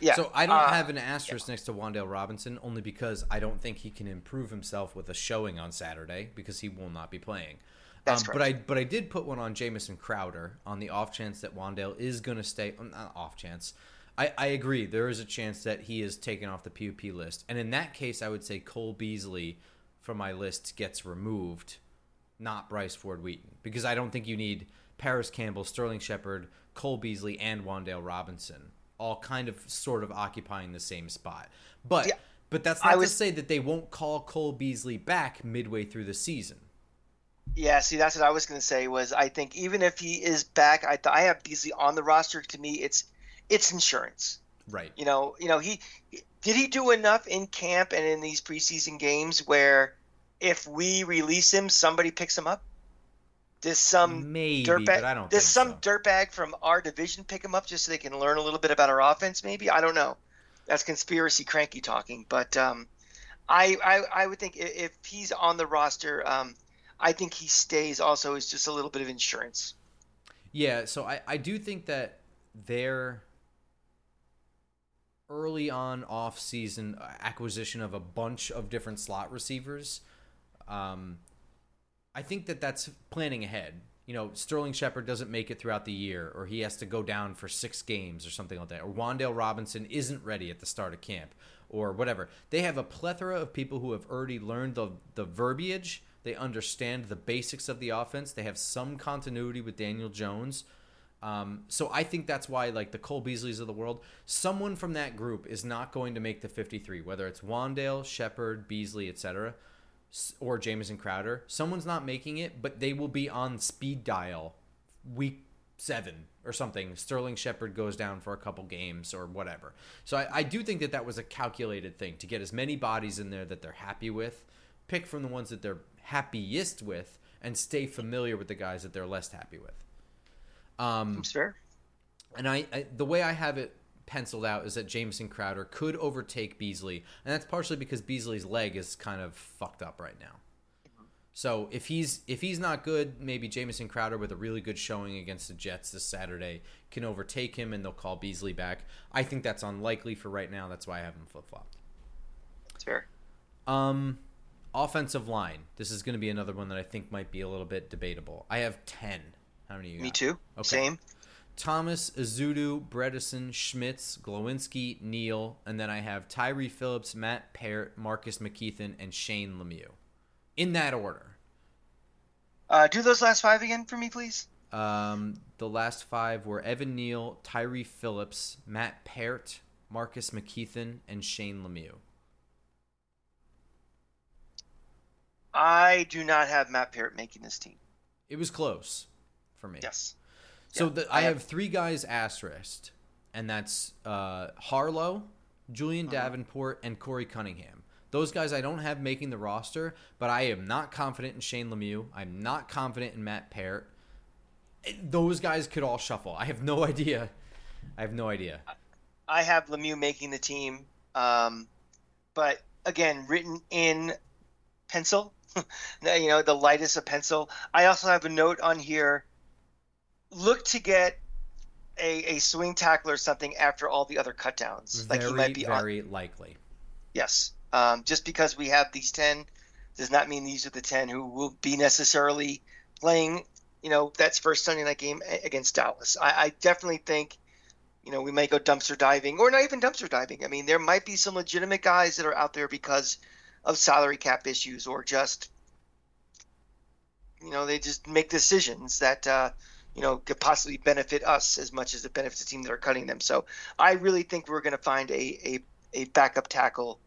Speaker 2: Yeah.
Speaker 1: So I don't
Speaker 2: uh,
Speaker 1: have an asterisk next to Wan'Dale Robinson only because I don't think he can improve himself with a showing on Saturday because he will not be playing.
Speaker 2: That's
Speaker 1: um, but I but I did put one on Jamison Crowder on the off chance that Wan'Dale is going to stay. um, Not off chance. I, I agree. There is a chance that he is taken off the PUP list, and in that case, I would say Cole Beasley from my list gets removed, not Bryce Ford Wheaton, because I don't think you need Parris Campbell, Sterling Shepard, Cole Beasley, and Wan'Dale Robinson all kind of sort of occupying the same spot. But
Speaker 2: Yeah,
Speaker 1: but that's
Speaker 2: I
Speaker 1: not
Speaker 2: was-
Speaker 1: to say that they won't call Cole Beasley back midway through the season.
Speaker 2: Yeah, see, that's what I was going to say. Was I think even if he is back, I th- I have Beasley on the roster. To me, it's it's insurance.
Speaker 1: Right.
Speaker 2: You know, you know he did he do enough in camp and in these preseason games where if we release him, somebody picks him up. Does some
Speaker 1: Maybe,
Speaker 2: dirtbag?
Speaker 1: I don't
Speaker 2: does some
Speaker 1: so.
Speaker 2: dirtbag from our division pick him up just so they can learn a little bit about our offense? Maybe I don't know. That's conspiracy cranky talking, but um, I, I I would think if he's on the roster, um, I think he stays. Also, is just a little bit of insurance.
Speaker 1: Yeah, so I, I do think that their early on off season acquisition of a bunch of different slot receivers, um, I I think that that's planning ahead. You know, Sterling Shepard doesn't make it throughout the year, or he has to go down for six games or something like that, or Wan'Dale Robinson isn't ready at the start of camp, or whatever. They have a plethora of people who have already learned the the verbiage. They understand the basics of the offense. They have some continuity with Daniel Jones. Um, so I think that's why, like the Cole Beasleys of the world, someone from that group is not going to make the 53, whether it's Wan'Dale, Shepard, Beasley, etc., or Jamison Crowder. Someone's not making it, but they will be on speed dial week seven or something. Sterling Shepard goes down for a couple games or whatever. So I, I do think that that was a calculated thing to get as many bodies in there that they're happy with, pick from the ones that they're happiest with, and stay familiar with the guys that they're less happy with. Um,
Speaker 2: Seems fair.
Speaker 1: and I, I the way I have it penciled out is that Jamison Crowder could overtake Beasley, and that's partially because Beasley's leg is kind of fucked up right now. So if he's if he's not good, maybe Jamison Crowder with a really good showing against the Jets this Saturday can overtake him, and they'll call Beasley back. I think that's unlikely for right now. That's why I have him flip flopped.
Speaker 2: Fair.
Speaker 1: Um, offensive line. This is going to be another one that I think might be a little bit debatable. I have ten. How many?
Speaker 2: Me too.
Speaker 1: Okay.
Speaker 2: Same.
Speaker 1: Thomas, Ezeudu, Bredeson, Schmitz, Glowinski, Neal, and then I have Tyree Phillips, Matt Peart, Marcus McKethan, and Shane Lemieux. In that order.
Speaker 2: Uh, do those last five again for me, please.
Speaker 1: Um, the last five were Evan Neal, Tyree Phillips, Matt Peart, Marcus McKethan, and Shane Lemieux.
Speaker 2: I do not have Matt Peart making this team.
Speaker 1: It was close for me.
Speaker 2: Yes.
Speaker 1: So
Speaker 2: Yeah,
Speaker 1: the,
Speaker 2: I
Speaker 1: I
Speaker 2: have-
Speaker 1: have three guys asterisked, and that's uh, Harlow, Julian
Speaker 2: Uh-huh.
Speaker 1: Davenport, and Corey Cunningham. Those guys I don't have making the roster, but I am not confident in Shane Lemieux. I'm not confident in Matt Peart. Eh, Those guys could all shuffle. I have no idea. I have no idea.
Speaker 2: I have Lemieux making the team, um, but again, written in pencil. you know, the lightest of pencil. I also have a note on here. Look to get a, a swing tackle or something after all the other cutdowns. like he
Speaker 1: Very,
Speaker 2: might be on.
Speaker 1: likely.
Speaker 2: Yes. Um, just because we have these 10 does not mean these are the 10 who will be necessarily playing, you know, that's first Sunday night game against Dallas. I, I definitely think, you know, we may go dumpster diving or not even dumpster diving. I mean, there might be some legitimate guys that are out there because of salary cap issues or just, you know, they just make decisions that, uh, you know, could possibly benefit us as much as it benefits the team that are cutting them. So I really think we're going to find a, a, a backup tackle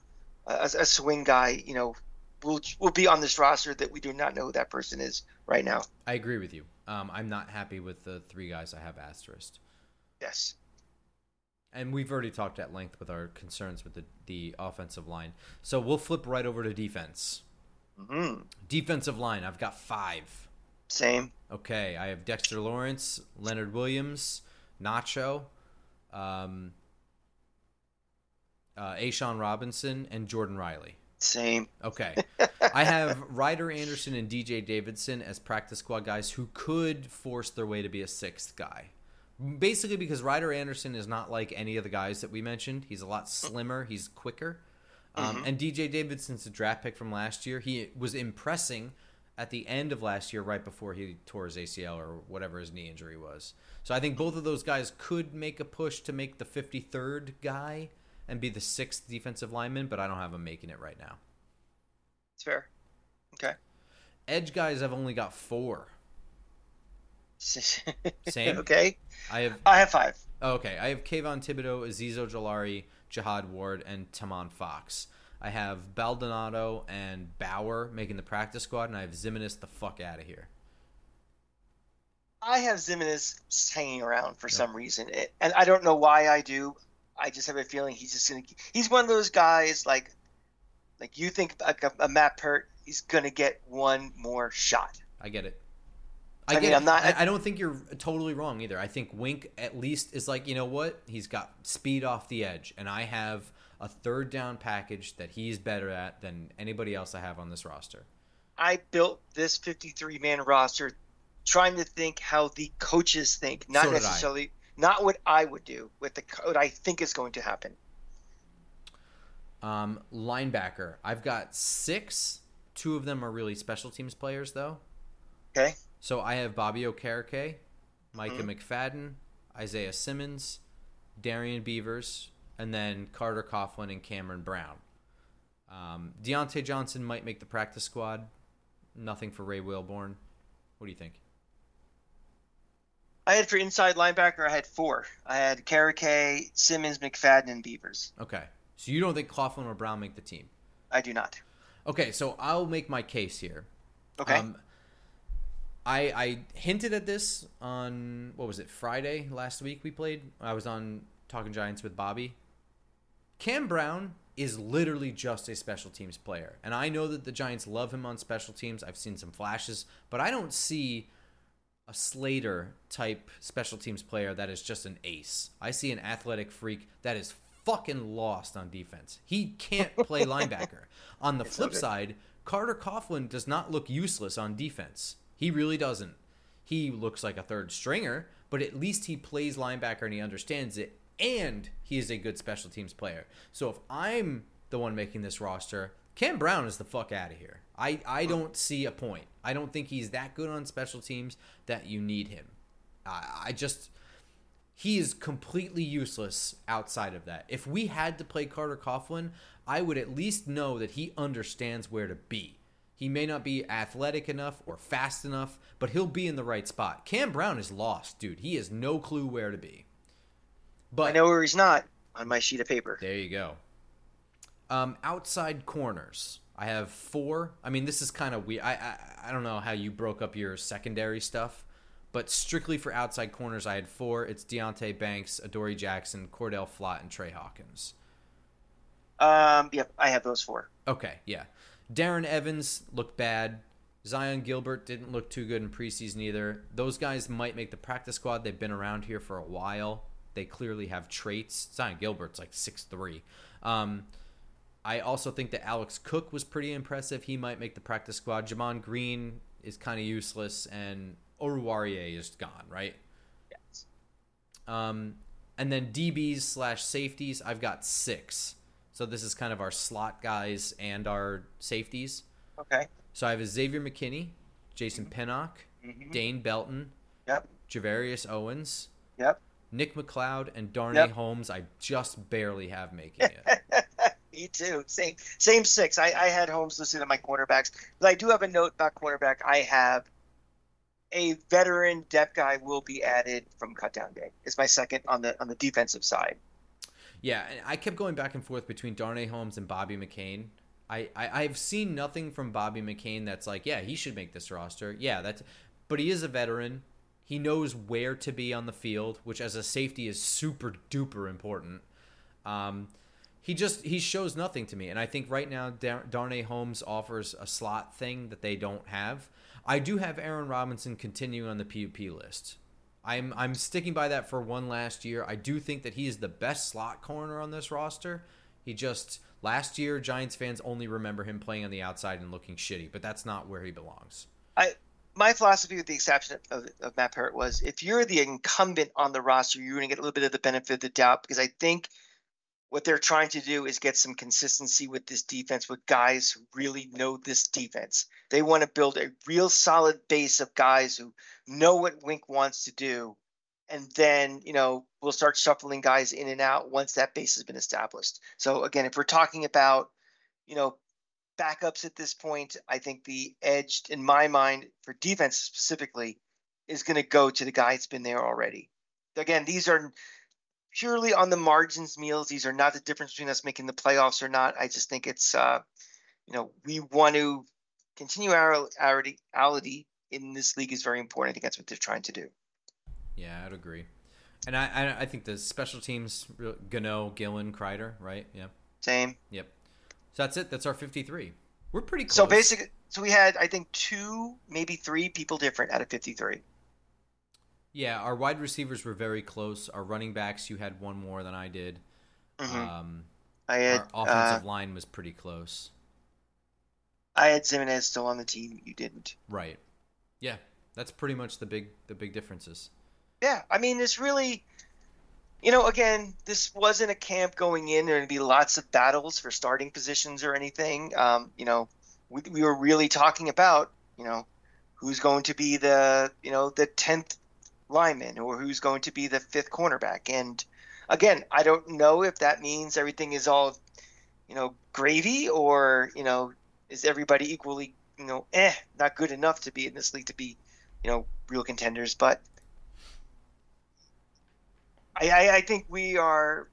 Speaker 2: a, a swing guy, you know, will will be on this roster that we do not know who that person is right now.
Speaker 1: I agree with you. Um, I'm not happy with the three guys I have asterisked.
Speaker 2: Yes.
Speaker 1: And we've already talked at length with our concerns with the, the offensive line. So we'll flip right over to defense.
Speaker 2: hmm
Speaker 1: Defensive line, I've got five.
Speaker 2: Same.
Speaker 1: Okay, I have Dexter Lawrence, Leonard Williams, Nacho, um, uh, Ashawn Robinson, and Jordon Riley.
Speaker 2: Same.
Speaker 1: Okay. I have Ryder Anderson and DJ Davidson as practice squad guys who could force their way to be a sixth guy. Basically, because Ryder Anderson is not like any of the guys that we mentioned. He's a lot slimmer, he's quicker. Um, And DJ Davidson's a draft pick from last year. He was impressing at the end of last year, right before he tore his ACL or whatever his knee injury was. So I think both of those guys could make a push to make the 53rd guy and be the sixth defensive lineman, but I don't have them making it right now.
Speaker 2: It's fair. Okay.
Speaker 1: Edge guys, I've only got four. Same?
Speaker 2: okay.
Speaker 1: I have
Speaker 2: I have five.
Speaker 1: oh, okay. I have Kayvon Thibodeaux, Azeez Ojulari, Jihad Ward, and Tomon Fox. I have Baldonado and Bower making the practice squad, and I have Ximines the fuck out of here.
Speaker 2: I have Ximines hanging around for some reason, It- and I don't know why I do. I just have a feeling he's just gonna. He's one of those guys like, like you think like a, a Matt Peart. He's gonna get one more shot.
Speaker 1: I get it.
Speaker 2: I
Speaker 1: I,
Speaker 2: mean,
Speaker 1: get
Speaker 2: I'm not-
Speaker 1: I, I don't think you're totally wrong either. I think Wink at least is like, you know what? He's got speed off the edge, and I have a third down package that he's better at than anybody else I have on this roster.
Speaker 2: I built this 53 man roster trying to think how the coaches think, not
Speaker 1: So
Speaker 2: necessarily not what I would do with the co- what I think is going to happen.
Speaker 1: Um, linebacker, I've got six. Two of them are really special teams players, though.
Speaker 2: Okay.
Speaker 1: So I have Bobby Okereke, Micah mm-hmm. McFadden, Isaiah Simmons, Darrian Beavers, and then Carter Coughlin and Cameron Brown. Um, Dyontae Johnson might make the practice squad. Nothing for Ray Wilborn. What do you think?
Speaker 2: I had for inside linebacker, I had four. I had Okereke, Simmons, McFadden, and Beavers.
Speaker 1: Okay. So you don't think Coughlin or Brown make the team?
Speaker 2: I do not.
Speaker 1: Okay, so I'll make my case here.
Speaker 2: Okay. Um,
Speaker 1: I I hinted at this on what was it Friday last week we played. I was on Talking Giants with Bobby. Cam Brown is literally just a special teams player, and I know that the Giants love him on special teams. I've seen some flashes, but I don't see a Slater type special teams player that is just an ace. I see an athletic freak that is fucking lost on defense. He can't play linebacker. On the flip side, Carter Coughlin does not look useless on defense. He really doesn't. He looks like a third stringer, but at least he plays linebacker and he understands it, and he is a good special teams player. So if I'm the one making this roster, Cam Brown is the fuck out of here. I, I don't see a point. I don't think he's that good on special teams that you need him. I, I just he is completely useless outside of that. If we had to play Carter Coughlin, I would at least know that he understands where to be. He may not be athletic enough or fast enough, but he'll be in the right spot. Cam Brown is lost, dude. He has no clue where to be.
Speaker 2: But I know where he's not on my sheet of paper.
Speaker 1: There you go. Um, outside corners. I have four. I mean, this is kind of weird. I, I I don't know how you broke up your secondary stuff, but strictly for outside corners, I had four. It's Deonte Banks, Adoree Jackson, Cor'Dale Flott, and Tre Hawkins.
Speaker 2: Um, yep, I have those four.
Speaker 1: Okay, yeah. Darren Evans looked bad. Zyon Gilbert didn't look too good in preseason either. Those guys might make the practice squad. They've been around here for a while. They clearly have traits. Zyon Gilbert's like six three. Um, I also think that Alex Cook was pretty impressive. He might make the practice squad. Gemon Green is kind of useless, and Oruwariye is gone, right?
Speaker 2: Yes.
Speaker 1: Um, and then DBs slash safeties, I've got six. So this is kind of our slot guys and our safeties.
Speaker 2: Okay.
Speaker 1: So I have Xavier McKinney, Jason Pinnock, mm-hmm. Dane Belton,
Speaker 2: yep.
Speaker 1: Gervarrius Owens,
Speaker 2: yep.
Speaker 1: Nick McCloud, and Darnay yep. Holmes. I just barely have making it.
Speaker 2: Me too. Same same six. I, I had Holmes listed on my quarterbacks, but I do have a note about quarterback. I have a veteran depth guy will be added from cutdown day. It's my second on the on the defensive side.
Speaker 1: Yeah, and I kept going back and forth between Darnay Holmes and Bobby McCain. I, I I've seen nothing from Bobby McCain that's like, yeah, he should make this roster. Yeah, that's but he is a veteran. He knows where to be on the field, which as a safety is super duper important. Um, he just he shows nothing to me, and I think right now Dar- Darnay Holmes offers a slot thing that they don't have. I do have Aaron Robinson continuing on the PUP list. I'm I'm sticking by that for one last year. I do think that he is the best slot corner on this roster. He just last year Giants fans only remember him playing on the outside and looking shitty, but that's not where he belongs.
Speaker 2: I my philosophy with the exception of, of Matt Peart was if you're the incumbent on the roster, you're going to get a little bit of the benefit of the doubt because I think what they're trying to do is get some consistency with this defense with guys who really know this defense. They want to build a real solid base of guys who know what Wink wants to do. And then, you know, we'll start shuffling guys in and out once that base has been established. So, again, if we're talking about, you know, backups at this point, I think the edge, in my mind, for defense specifically, is going to go to the guy that's been there already. Again, these are purely on the margins meals. These are not the difference between us making the playoffs or not. I just think it's, uh, you know, we want to continue our continuality in this league is very important. I think that's what they're trying to do.
Speaker 1: Yeah, I'd agree. And I, I, I think the special teams, Gano, Gillan, Kreiter, right? Yeah.
Speaker 2: Same.
Speaker 1: Yep. So that's it. That's our 53. We're pretty close.
Speaker 2: So basically, so we had, I think, two, maybe three people different out of 53.
Speaker 1: Yeah, our wide receivers were very close. Our running backs, you had one more than I did. Mm-hmm. Um,
Speaker 2: I had
Speaker 1: our offensive uh, line was pretty close.
Speaker 2: I had Ximines still on the team. You didn't.
Speaker 1: Right. Yeah, that's pretty much the big the big differences.
Speaker 2: Yeah, I mean, it's really, you know, again, this wasn't a camp going in. There'd be lots of battles for starting positions or anything. Um, you know, we, we were really talking about, you know, who's going to be the you know the tenth lineman or who's going to be the fifth cornerback. And again, I don't know if that means everything is all you know gravy or you know is everybody equally you know eh not good enough to be in this league to be you know real contenders. But I, I, I think we are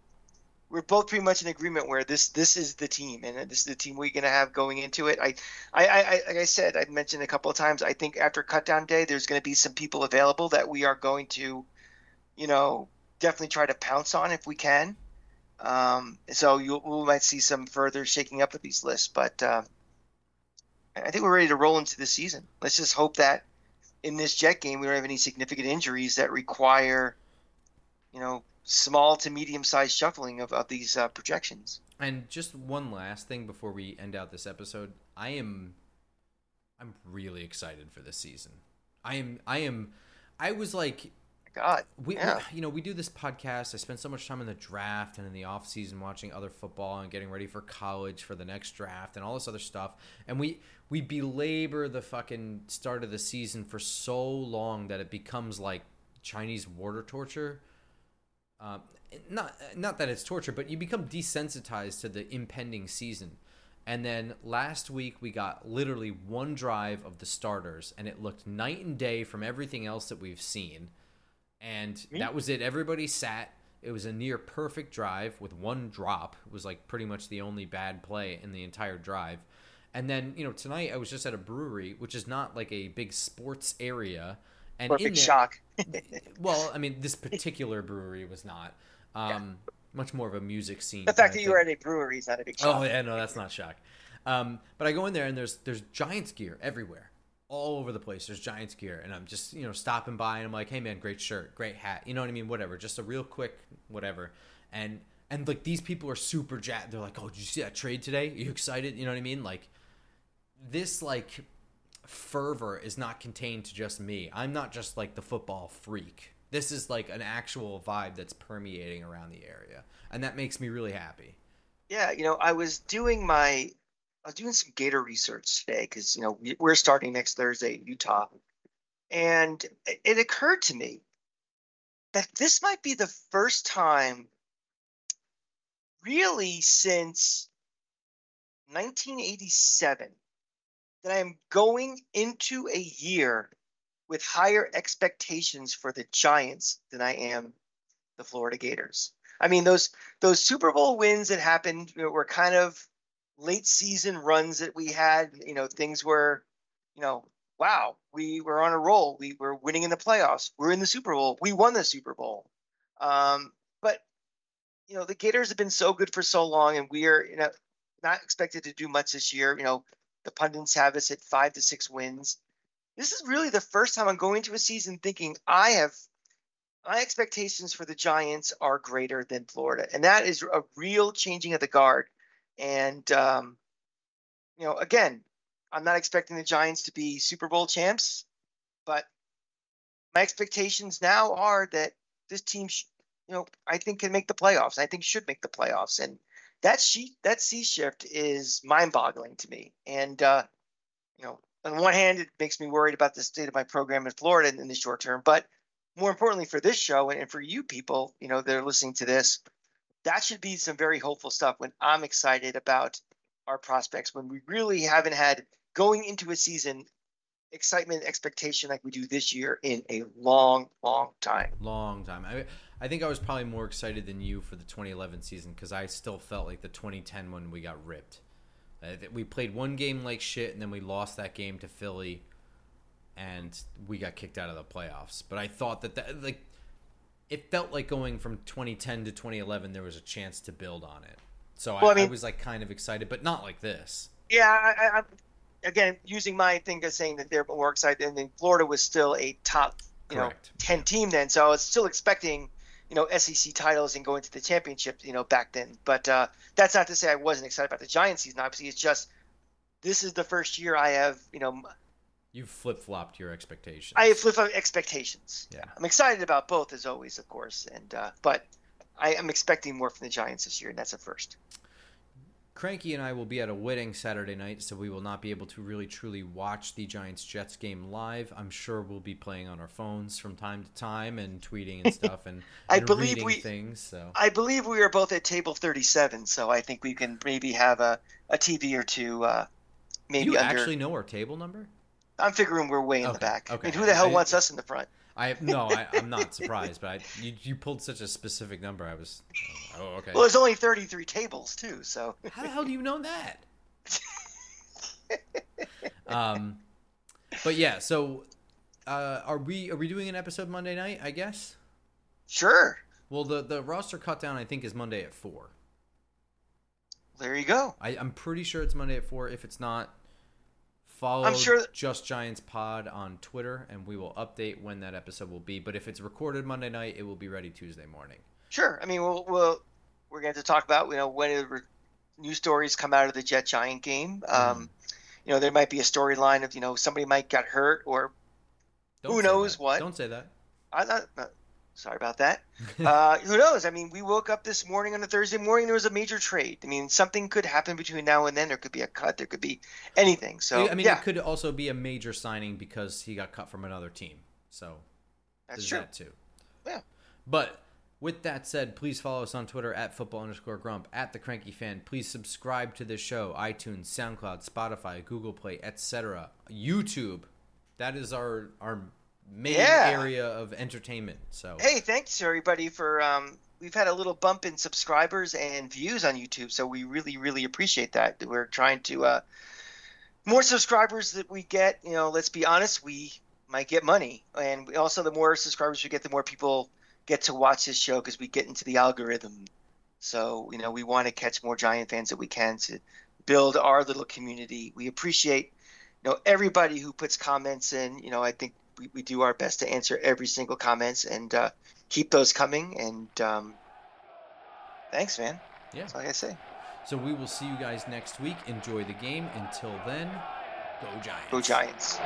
Speaker 2: we're both pretty much in agreement where this this is the team and this is the team we're going to have going into it. I, I, I like I said, I've mentioned a couple of times. I think after cutdown day, there's going to be some people available that we are going to, you know, definitely try to pounce on if we can. Um, so you we might see some further shaking up of these lists, but uh, I think we're ready to roll into the season. Let's just hope that in this Jet game we don't have any significant injuries that require, you know, small to medium sized shuffling of, of these uh, projections.
Speaker 1: And just one last thing before we end out this episode, I am I'm really excited for this season. I am I am I was like
Speaker 2: God,
Speaker 1: we,
Speaker 2: yeah.
Speaker 1: we you know we do this podcast. I spend so much time in the draft and in the off season watching other football and getting ready for college for the next draft and all this other stuff. And we we belabor the fucking start of the season for so long that it becomes like Chinese water torture. Um, not not that it's torture, but you become desensitized to the impending season. And then last week we got literally one drive of the starters, and it looked night and day from everything else that we've seen. And that was it. Everybody sat. It was a near perfect drive with one drop. It was like pretty much the only bad play in the entire drive. And then you know tonight I was just at a brewery, which is not like a big sports area. And
Speaker 2: a
Speaker 1: in there-
Speaker 2: shock.
Speaker 1: well, I mean, this particular brewery was not. Um, Much more of a music scene.
Speaker 2: The fact that you were at a brewery is not a big shock.
Speaker 1: Oh yeah, no, that's not shock. Um, but I go in there and there's there's Giants gear everywhere, all over the place. There's Giants gear, and I'm just you know stopping by and I'm like, hey man, great shirt, great hat, you know what I mean? Whatever, just a real quick whatever. And and like these people are super jacked. They're like, oh, did you see that trade today? Are you excited? You know what I mean? Like this like fervor is not contained to just me. I'm not just like the football freak. This is like an actual vibe that's permeating around the area, and that makes me really happy.
Speaker 2: Yeah, you know, I was doing my, I was doing some Gator research today because you know we- we're starting next Thursday in Utah, and it occurred to me that this might be the first time, really since 1987, that I am going into a year with higher expectations for the Giants than I am the Florida Gators. I mean, those those Super Bowl wins that happened were kind of late season runs that we had. You know, things were, you know, wow, we were on a roll. We were winning in the playoffs. We're in the Super Bowl. We won the Super Bowl. Um, but you know, the Gators have been so good for so long, and we are you know not expected to do much this year. You know, the pundits have us at five to six wins. This is really the first time I'm going into a season thinking I have my expectations for the Giants are greater than Florida, and that is a real changing of the guard. And um, you know, again, I'm not expecting the Giants to be Super Bowl champs, but my expectations now are that this team, sh- you know, I think can make the playoffs. I think should make the playoffs, and that sheet, that C shift is mind-boggling to me. And uh, you know, on one hand, it makes me worried about the state of my program in Florida in, in the short term, but more importantly for this show and for you people, you know, that are listening to this, that should be some very hopeful stuff when I'm excited about our prospects when we really haven't had going into a season excitement expectation like we do this year in a long long time
Speaker 1: long time. I I think I was probably more excited than you for the 2011 season because I still felt like the 2010 one we got ripped. Uh, we played one game like shit and then we lost that game to Philly, and we got kicked out of the playoffs. But I thought that that like it felt like going from 2010 to 2011 there was a chance to build on it. So I,
Speaker 2: Well, I
Speaker 1: I,
Speaker 2: mean-
Speaker 1: was like kind of excited, but not like this.
Speaker 2: yeah I, I, again using my thing of saying that they're more excited and then Florida was still a top you
Speaker 1: Correct.
Speaker 2: know 10 team then so I was still expecting you know SEC titles and going to the championship you know back then but uh, that's not to say I wasn't excited about the Giants season obviously it's just this is the first year I have you know
Speaker 1: You've flip flopped your expectations.
Speaker 2: I have flip flop expectations.
Speaker 1: Yeah.
Speaker 2: I'm excited about both as always, of course, and uh, but I am expecting more from the Giants this year, and that's a first.
Speaker 1: Cranky and I will be at a wedding Saturday night, so we will not be able to really truly watch the Giants Jets game live. I'm sure we'll be playing on our phones from time to time and tweeting and stuff and,
Speaker 2: I
Speaker 1: and
Speaker 2: believe
Speaker 1: reading
Speaker 2: we-
Speaker 1: things. So
Speaker 2: I believe we are both at table 37, so I think we can maybe have a, a TV or two. Uh, maybe
Speaker 1: you
Speaker 2: under.
Speaker 1: actually know our table number?
Speaker 2: I'm figuring we're way in the
Speaker 1: Okay,
Speaker 2: back. I mean, who the hell
Speaker 1: I-
Speaker 2: wants us in the front?
Speaker 1: I no, I, I'm not surprised, but I, you you pulled such a specific number. I was, oh okay.
Speaker 2: Well, there's only 33 tables too, so
Speaker 1: How the hell do you know that? um, but yeah. So, uh, are we are we doing an episode Monday night? I guess.
Speaker 2: sure.
Speaker 1: Well, the the roster cut down I think is Monday at four.
Speaker 2: There you go.
Speaker 1: I, I'm pretty sure it's Monday at four. If it's not, follow
Speaker 2: I'm sure-
Speaker 1: Just Giants Pod on Twitter, and we will update when that episode will be. But if it's recorded Monday night, it will be ready Tuesday morning.
Speaker 2: Sure. I mean, we'll, we'll we're going to talk about you know when re- new stories come out of the Jet Giant game. Um,
Speaker 1: Mhm.
Speaker 2: You know, there might be a storyline of you know somebody might get hurt or
Speaker 1: Don't
Speaker 2: Who knows
Speaker 1: that.
Speaker 2: what?
Speaker 1: Don't say that.
Speaker 2: I not, uh, sorry about that. uh, who knows? I mean, we woke up this morning on a Thursday morning. There was a major trade. I mean, something could happen between now and then. There could be a cut. There could be anything. So
Speaker 1: I mean,
Speaker 2: yeah,
Speaker 1: it could also be a major signing because he got cut from another team. So
Speaker 2: that's true.
Speaker 1: that too.
Speaker 2: Yeah.
Speaker 1: But with that said, please follow us on Twitter at football underscore grump at the cranky fan. Please subscribe to this show, iTunes, SoundCloud, Spotify, Google Play, etc. YouTube. That is our our main
Speaker 2: Yeah.
Speaker 1: area of entertainment. So
Speaker 2: Hey, thanks everybody for. Um, we've had a little bump in subscribers and views on YouTube, so we really, really appreciate that. We're trying to. Uh, more subscribers that we get, you know, let's be honest, we might get money, and we also the more subscribers we get, the more people get to watch this show because we get into the algorithm. So you know, we want to catch more Giant fans that we can to build our little community. We appreciate, you know, everybody who puts comments in. You know, I think we, we do our best to answer every single comments and uh, keep those coming. And um, thanks, man.
Speaker 1: yeah.
Speaker 2: That's all I gotta say.
Speaker 1: So we will see you guys next week. Enjoy the game. Until then, go Giants.
Speaker 2: Go Giants.